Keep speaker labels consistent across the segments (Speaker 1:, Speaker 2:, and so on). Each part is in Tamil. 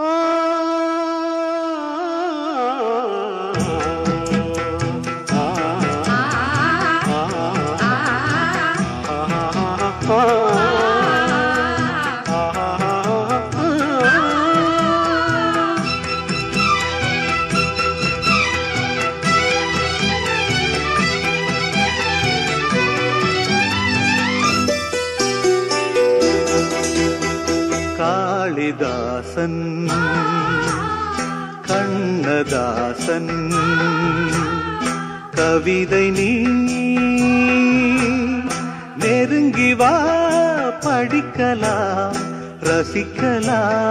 Speaker 1: Oh. கண்ணன். கவிதை நீ நெருங்கி வா படிக்கலாம் ரசிக்கலாம்.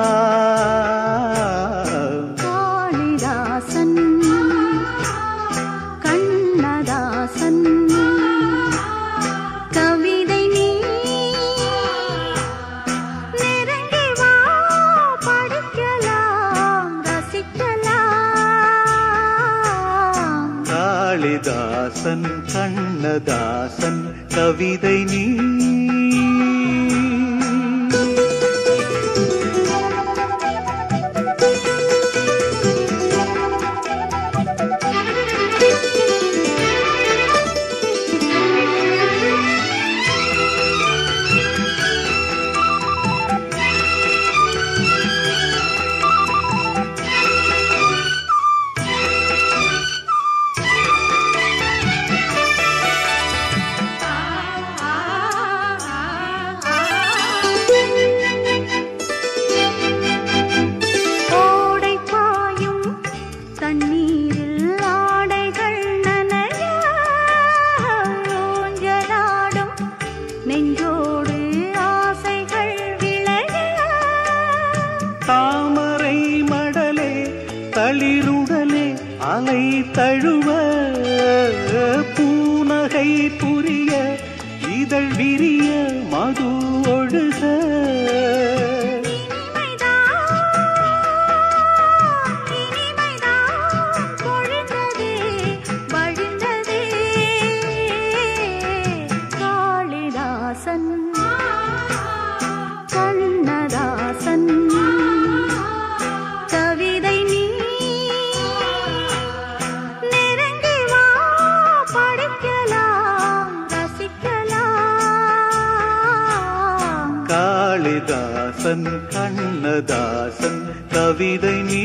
Speaker 2: காளிதாசன் கண்ணதாசன் கவிதை நீ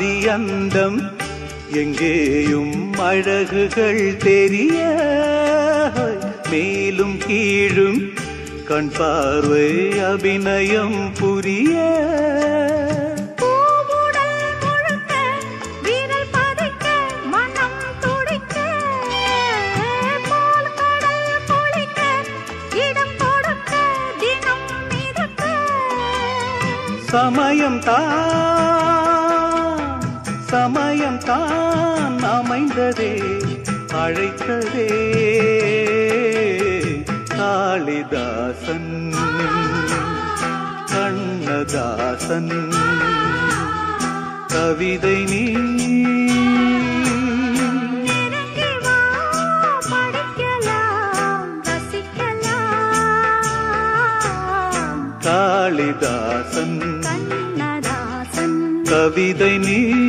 Speaker 1: ஆதி அந்தம் எங்கேயும் அழகுகள் தெரிய. மேலும் கீழும் கண் பார்வை அபிநயம் புரிய. சமயம் தான் சமயம் தான் அமைந்ததே அழைத்ததே. காளிதாசன் கண்ணதாசன் கவிதை நீ. காளிதாசன் கவிதை நீ.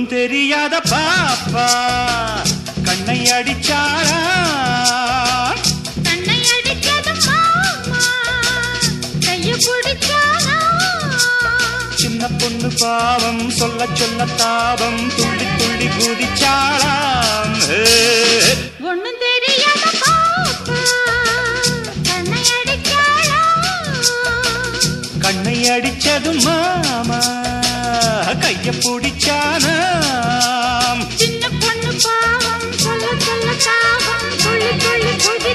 Speaker 3: ஒண்ணும் தெரியாத பாப்பா. கண்ணை அடிச்சாளா?
Speaker 2: கண்ணை மாமா. கைய பிடிச்சானா
Speaker 3: சின்ன பொண்ணு பாவம் சொல்ல சொல்ல தாபம் துள்ளி துள்ளி குதிச்சாளாம்.
Speaker 2: ஒண்ணும் தெரியாத கண்ணை
Speaker 3: அடிச்சது மாமா. கைய பிடிச்சான?
Speaker 2: சின்ன பொண்ணு பாவம் சொல்ல சொல்ல தாவம் துள்ளி துள்ளி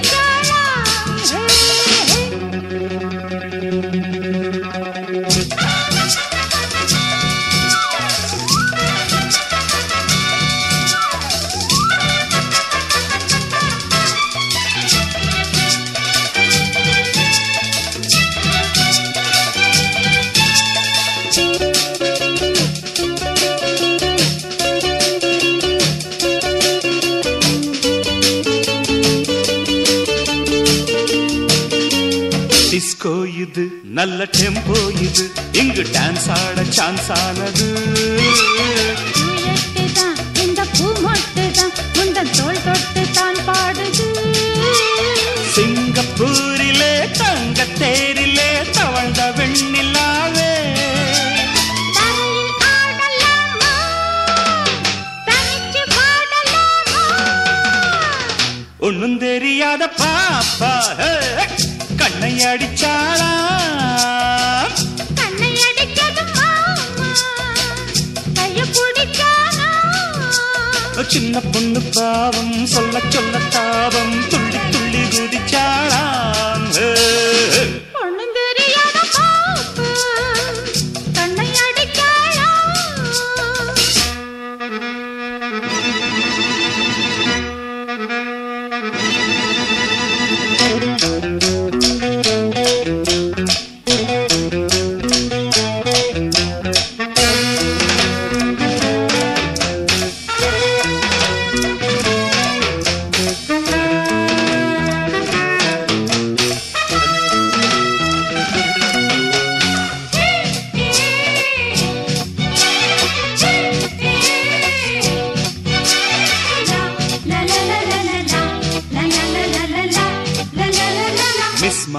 Speaker 2: ಶಾನ್ ಸಾಲದು
Speaker 3: சின்ன பொண்ணு பாவம் சொல்ல சொல்ல தாவம் துள்ளி துள்ளி குதிச்சாளாம்.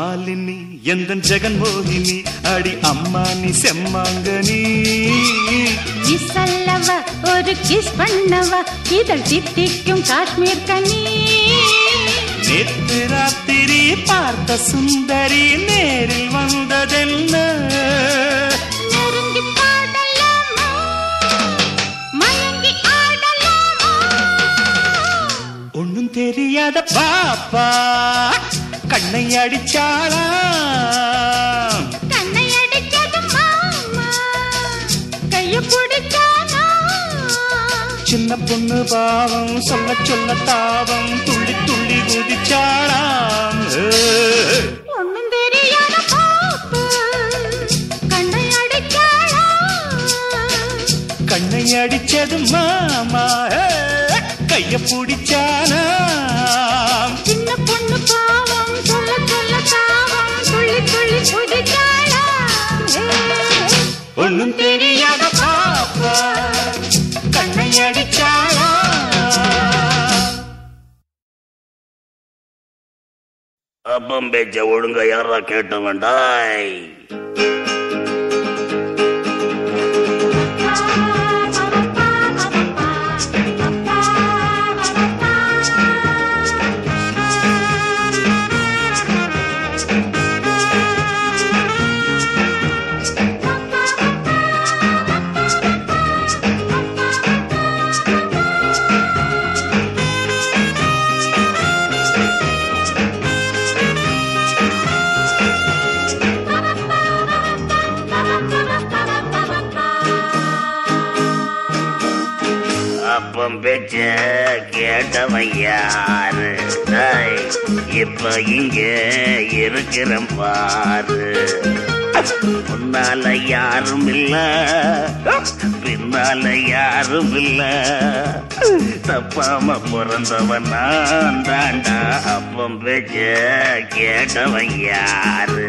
Speaker 3: மாலினி எந்தன் ஜெகன்மோகினி அடி அம்மா நீ செம்மாங்கனி.
Speaker 2: அல்லவ ஒரு கிஸ் பண்ணவ இதழ் தித்திக்கும் காஷ்மீர் கனி.
Speaker 3: நேற்று ராத்திரி பார்த்த சுந்தரி நேரில் வந்ததென்ன? ஒண்ணும் தெரியாத பாப்பா. கண்ணை அடிச்சாளா
Speaker 2: கண்ணை அடிச்சது மாமா. கைய பிடிச்சானா
Speaker 3: சின்ன பொண்ணு பாவம் சொல்ல சொல்ல தாவம் துள்ளி துள்ளி குதிச்சாளாம்.
Speaker 2: ஒண்ணும் தெரியாத கண்ணை அடிச்சாளா
Speaker 3: கண்ணை மாமா. கைய பிடிச்சானாம்
Speaker 4: அப்பம் பேச்ச ஒழுங்க யாரா கேட்ட இப்ப இங்க இருக்கிறம் பாரு. முன்னால யாரும் இல்ல பின்னால யாரும் இல்ல தப்பாம பிறந்தவன் நான் தாண்டா. அப்பம் பேச்ச கேட்டவன் யாரு?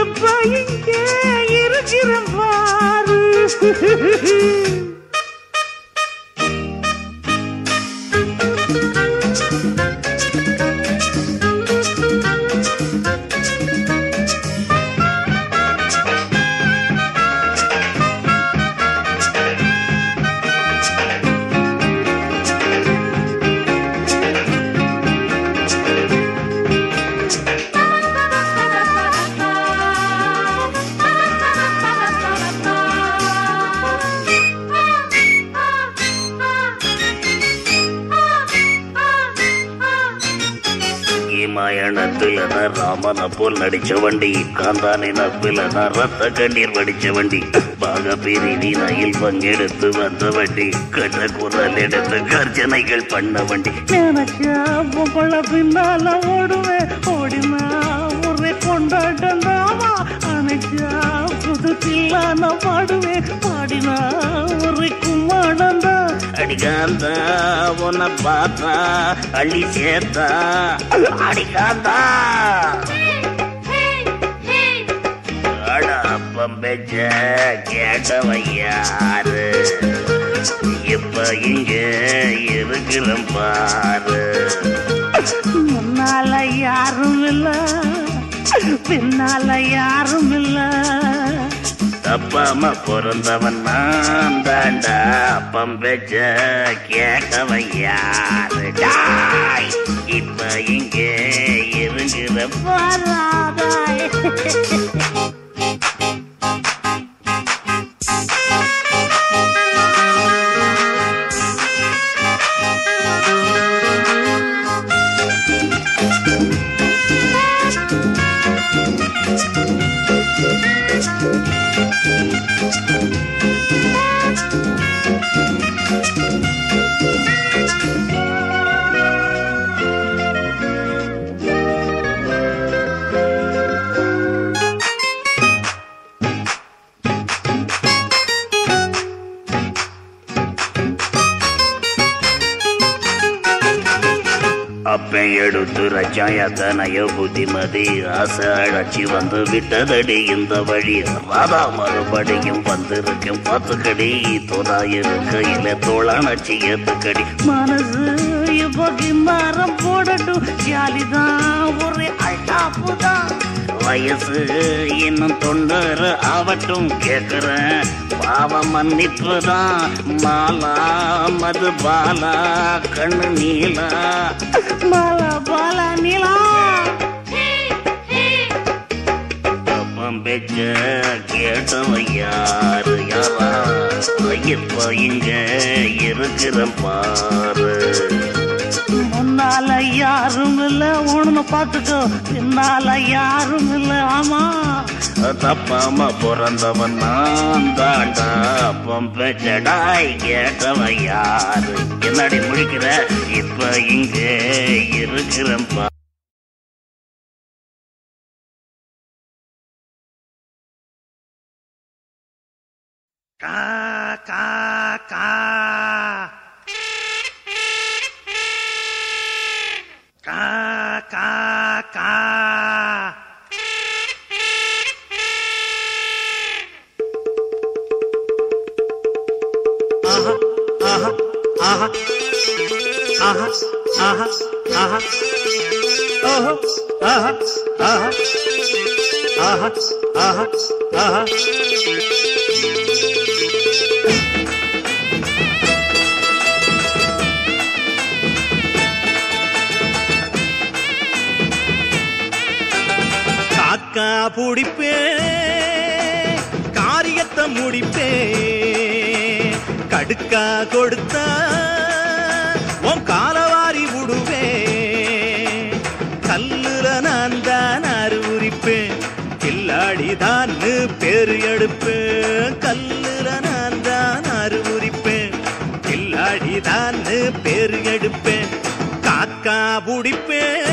Speaker 4: இப்ப இங்க இருக்கிற பாரு. போல் நடிச்ச வண்டி காந்தானே நட்பில தான் ரத்த கண்ணீர் வடிச்ச வண்டி. பாக பிரிவி ரயில் பங்கெடுத்து வந்த வண்டி கண்ண குரல் எடுத்து கர்ஜனைகள் பண்ண வண்டி.
Speaker 5: நினைச்சா பொம்பள பின்னால ஓடுவேன். ஓடினா ஒரே கொண்டாட்டம் தாமா? அணைச்சா புது தில்லான பாடுவேன். பாடினா ஒரே கும்மாடம் தான்
Speaker 4: அடிகாந்தா உன்னை பார்த்தா அள்ளி சேர்த்தா. அடிகாந்தா பெச்ச கேட்டவன் யாரு இப்ப இங்க இருக்கிறம் பாரு.
Speaker 5: முன்னால யாரும் இல்ல. பின்னால யாரும் இல்ல.
Speaker 4: தப்பாம பிறந்தவன் நான் தாண்டா. அப்பம் பெச்ச கேட்டவன் யாரு இப்ப இங்க இருக்கிற
Speaker 5: வராதாய்
Speaker 4: ரச்சாயத்தனைய புத்திமதி ஆசை அழைச்சி வந்து விட்டதடி இந்த வழி. ராதா மறுபடியும் வந்திருக்கும் பத்துக்கடி. தோதா இருக்கையில தோளானச்சி ஏத்துக்கடி.
Speaker 5: மனசு இப்போ கிம்பாரம் போடட்டும். ஜாலிதான் ஒரே அழாப்பு தான்
Speaker 4: வயசு இன்னும் தொண்ணூறு ஆவட்டும் கேக்குறேன். பாவ மன்னிப்பு தான் மாலா மது பாலா கண்ணு நீலா.
Speaker 5: பாலா பாலா நீலா.
Speaker 4: பெற்ற கேட்டவன் யாரு? யாரா? இப்ப இங்க இருக்கிற பாரு.
Speaker 5: யாரும் இல்ல உன்னு பாத்துக்கோ. என்னால யாரும் இல்ல ஆமா.
Speaker 4: தப்பாம பிறந்தவன் நான் தாண்டா. அப்பம் பெற்றடாய் கேட்டவன் யாரு? என்னடி முடிக்கிற இப்ப இங்கே இருக்கிறப்பா
Speaker 5: கா கா ஆஹா ஆஹா ஆஹா ஆஹா ஆஹா ஆஹா ஓஹோ ஆஹா ஆஹா ஆஹா ஆஹா ஆஹா பிடிப்பே காரியத்தை முடிப்பே கடுக்கா கொடுத்த உன் காலவாரி விடுவே கல்லுல நான் தான் அறிவுரிப்பேன் கில்லாடி தான் பேரு எடுப்பேன். கல்லுல நான் தான் அறிவுரிப்பேன் கில்லாடி தான் பேரு எடுப்பேன். காக்கா பிடிப்பேன்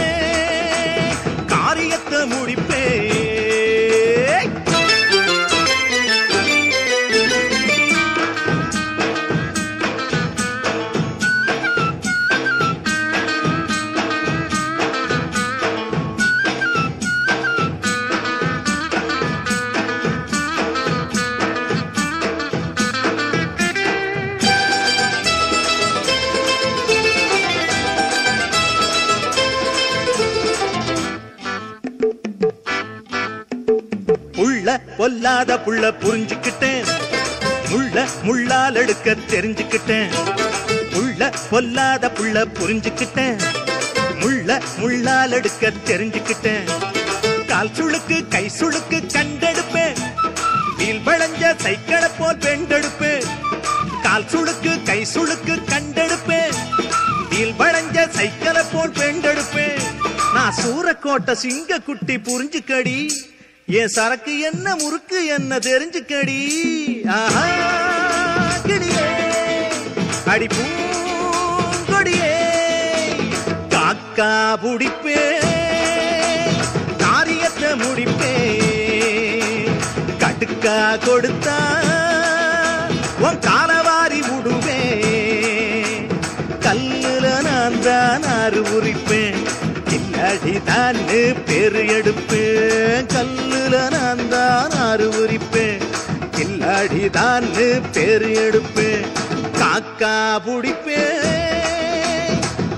Speaker 5: பொல்லாத புள்ள புரிஞ்சுக்கிட்டேன். முள்ள முள்ளால் எடுக்க தெரிஞ்சுக்கிட்டேன். புள்ள பொல்லாத புள்ள புரிஞ்சுக்கிட்டேன். முள்ள முள்ளால் எடுக்க தெரிஞ்சுக்கிட்டேன். கால் சுளுக்கு கை சுளுக்கு கண்டெடுப்பேன். வீல் வளைஞ்ச சைக்கிளை போல் வெண்டெடுப்பேன் கால் சுளுக்கு கை சுளுக்கு கண்டெடுப்பேன். வீல் வளைஞ்ச சைக்கிளை போல் வெண்டெடுப்பேன் நான் சூரக்கோட்டை சிங்க குட்டி புரிஞ்சுக்கடி. என் சரக்கு என்ன முறுக்கு என்ன தெரிஞ்சுக்கடி. ஆஹா கிளியே. அடி பூங்கொடியே. காக்கா புடிப்பே. காரியத்தை முடிப்பே. கட்டுக்கா கொடுத்தா உன் காலவாரி விடுவே கல்லுல நான் தான் ஆறு உரிப்பேன் கில்லாடி பேரு எடுப்பேன். கல்லுல நான் தான் ஆறு உரிப்பேன். கில்லாடி பேரு எடுப்பேன். காக்கா பிடிப்பேன்.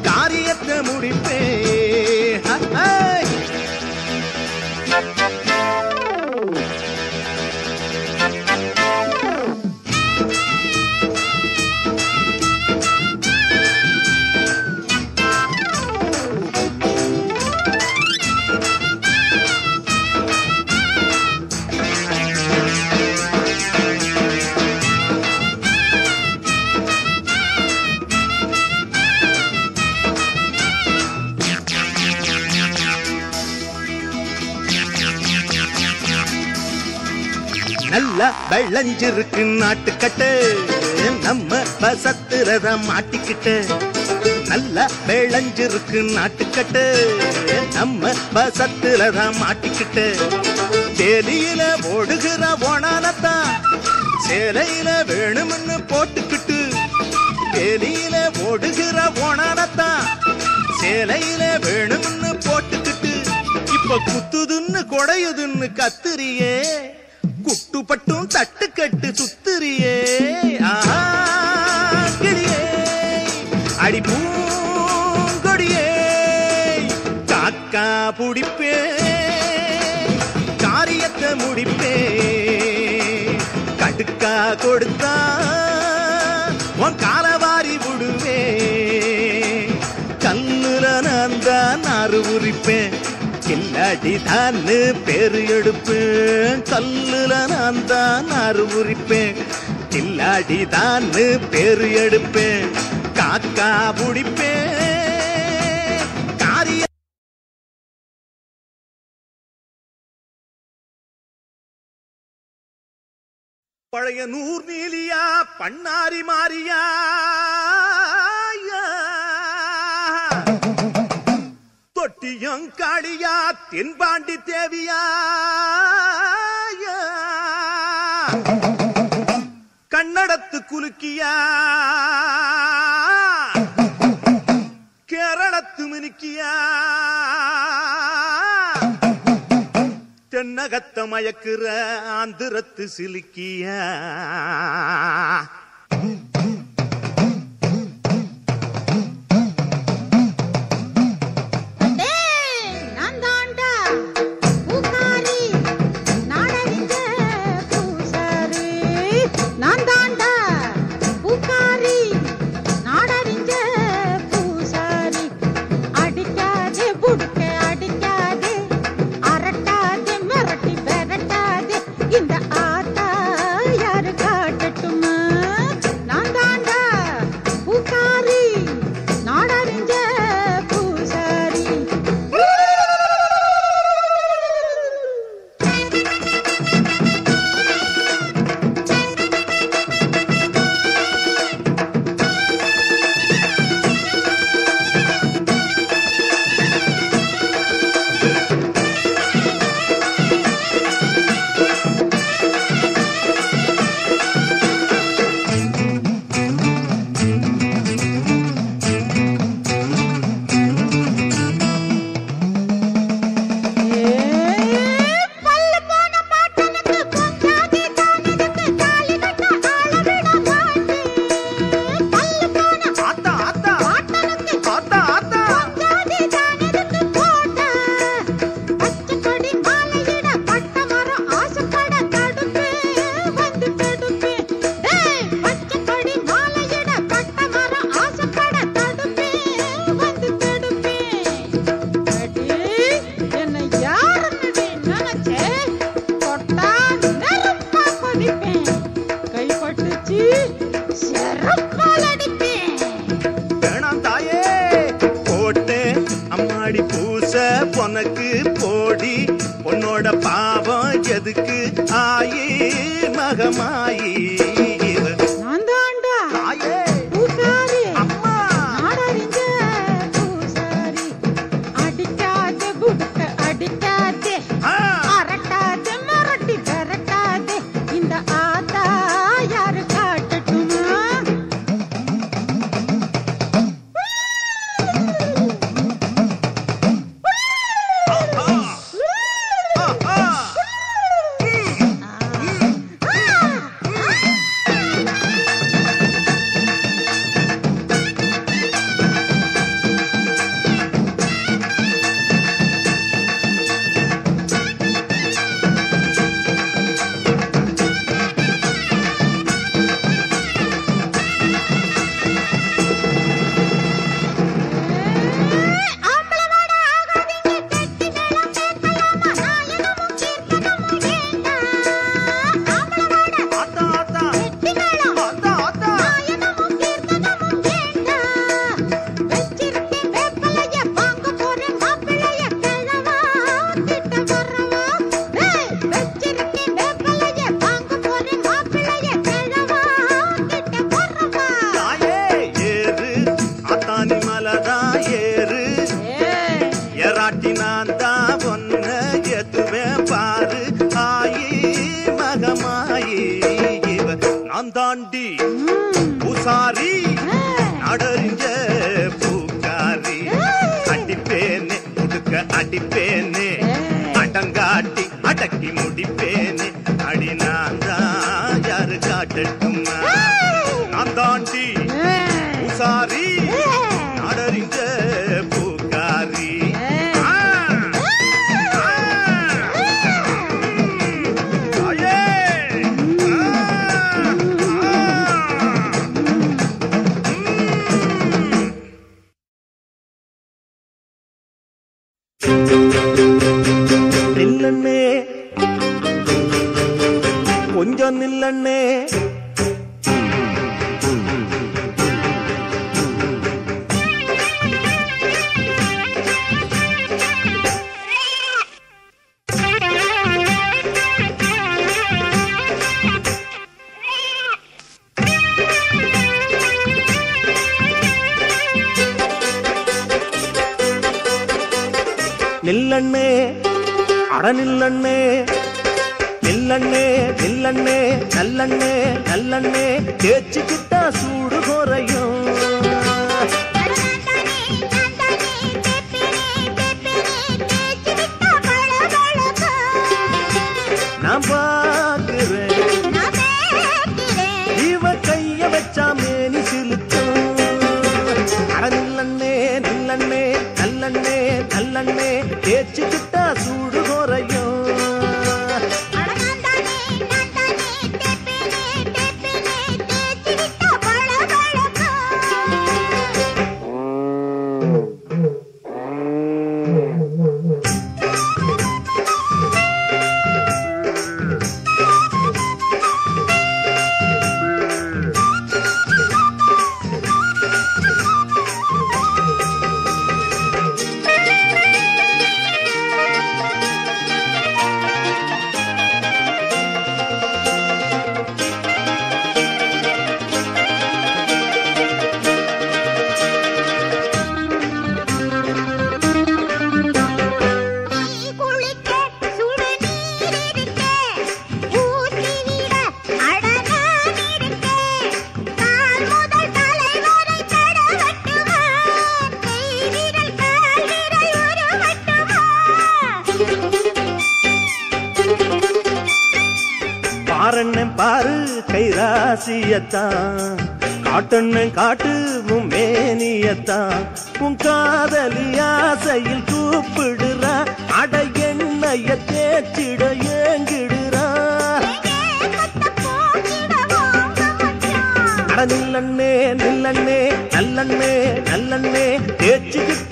Speaker 5: காரியத்தை முடிப்பேன். நல்லா வெள்ளஞ்சிருக்கு நாட்டுக்கட்டு. நம்ம பசத்துறத மாட்டிக்கிட்டு நல்லா வெள்ளஞ்சிருக்கு நாட்டுக்கட்டு. நம்ம பசத்துறத மாட்டிக்கிட்டு தேலியில ஓடுகிற ஓனானத்தான் சேலையில வேணும்னு போட்டுக்கிட்டு டெலியில ஓடுகிற ஓணானத்தான் சேலையில வேணும்னு போட்டுக்கிட்டு. இப்ப குத்துதுன்னு கொடையுதுன்னு கத்துறியே. குட்டுப்பட்டும் தட்டுக்கட்டு சுத்துறியே. ஆஹா, கிளியே அடிப்பூ கில்லாடி பேரு எடுப்பேன் கல்லுல நான் தான் நாறு உரிப்பேன் பேரு எடுப்பேன். காக்கா புடிப்பேன். பழைய நூர் நீலியா பண்ணாரி மாறியா. சத்தியம் காளியா தென்பாண்டி தேவியா. கன்னடத்து குலுக்கியா. கேரளத்து மினுக்கியா. தென்னகத்த மயக்கிற ஆந்திரத்து சிலுக்கியா. உனக்கு போடி உன்னோட பாவம் எதுக்கு? அடிப்பேனே அடங்காட்டி அடக்கி முடிப்பேனே. அடி நான் தான் யாரு காட்டட்டுமா நான் தாண்டி பூசாரி அட நில்லண்ணே நில்லண்ணே நில்லண்ணே நல்லண்ணே தேய்ச்சிக்கிட்டா சூடு குறையும். நான் பாக்குறேன் இவ கைய வச்சா மேனி சிலுக்கும் அட நில்லண்ணே நில்லண்ணே நல்லண்ணே நல்லண்ணே தேய்ச்சிக்கிட்டா பாரு கைராசியத்தான். காட்டண்ணன் காட்டு உன் மேனியத்தான். உன் காதலி ஆசையில் கூப்பிடுறா அட எண்ணெய தேச்சிட ஏங்கிடுறா. அட நில்லண்ணே நில்லண்ணே நல்லண்ணே நல்லண்ணே தேச்சுக்கிட்டு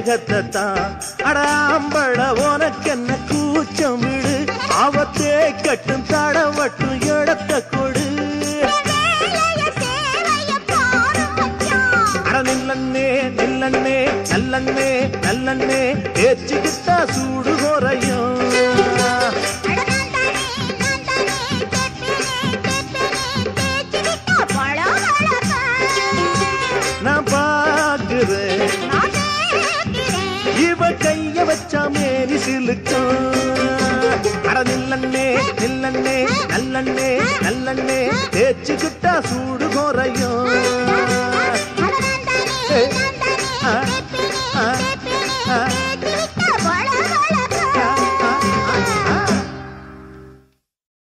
Speaker 5: உலகத்தை தேகத்தை தான் அடாம்பழ உனக்கு என்ன கூச்சம் விடு ஆபத்தே கட்டும் தடவட்டும் இடத்த கொடு.
Speaker 2: வேலைய சேவைய பாரு மச்சான்
Speaker 5: அட நில்லண்ணே நில்லண்ணே நல்லண்ணே நல்லண்ணே தேய்ச்சிக்கிட்டா சூடு. மேனி சிலுக்கும் அட நில்லண்ணே நில்லண்ணே நல்லண்ணே நல்லண்ணே தேய்ச்சிக்கிட்டா சூடு குறையும்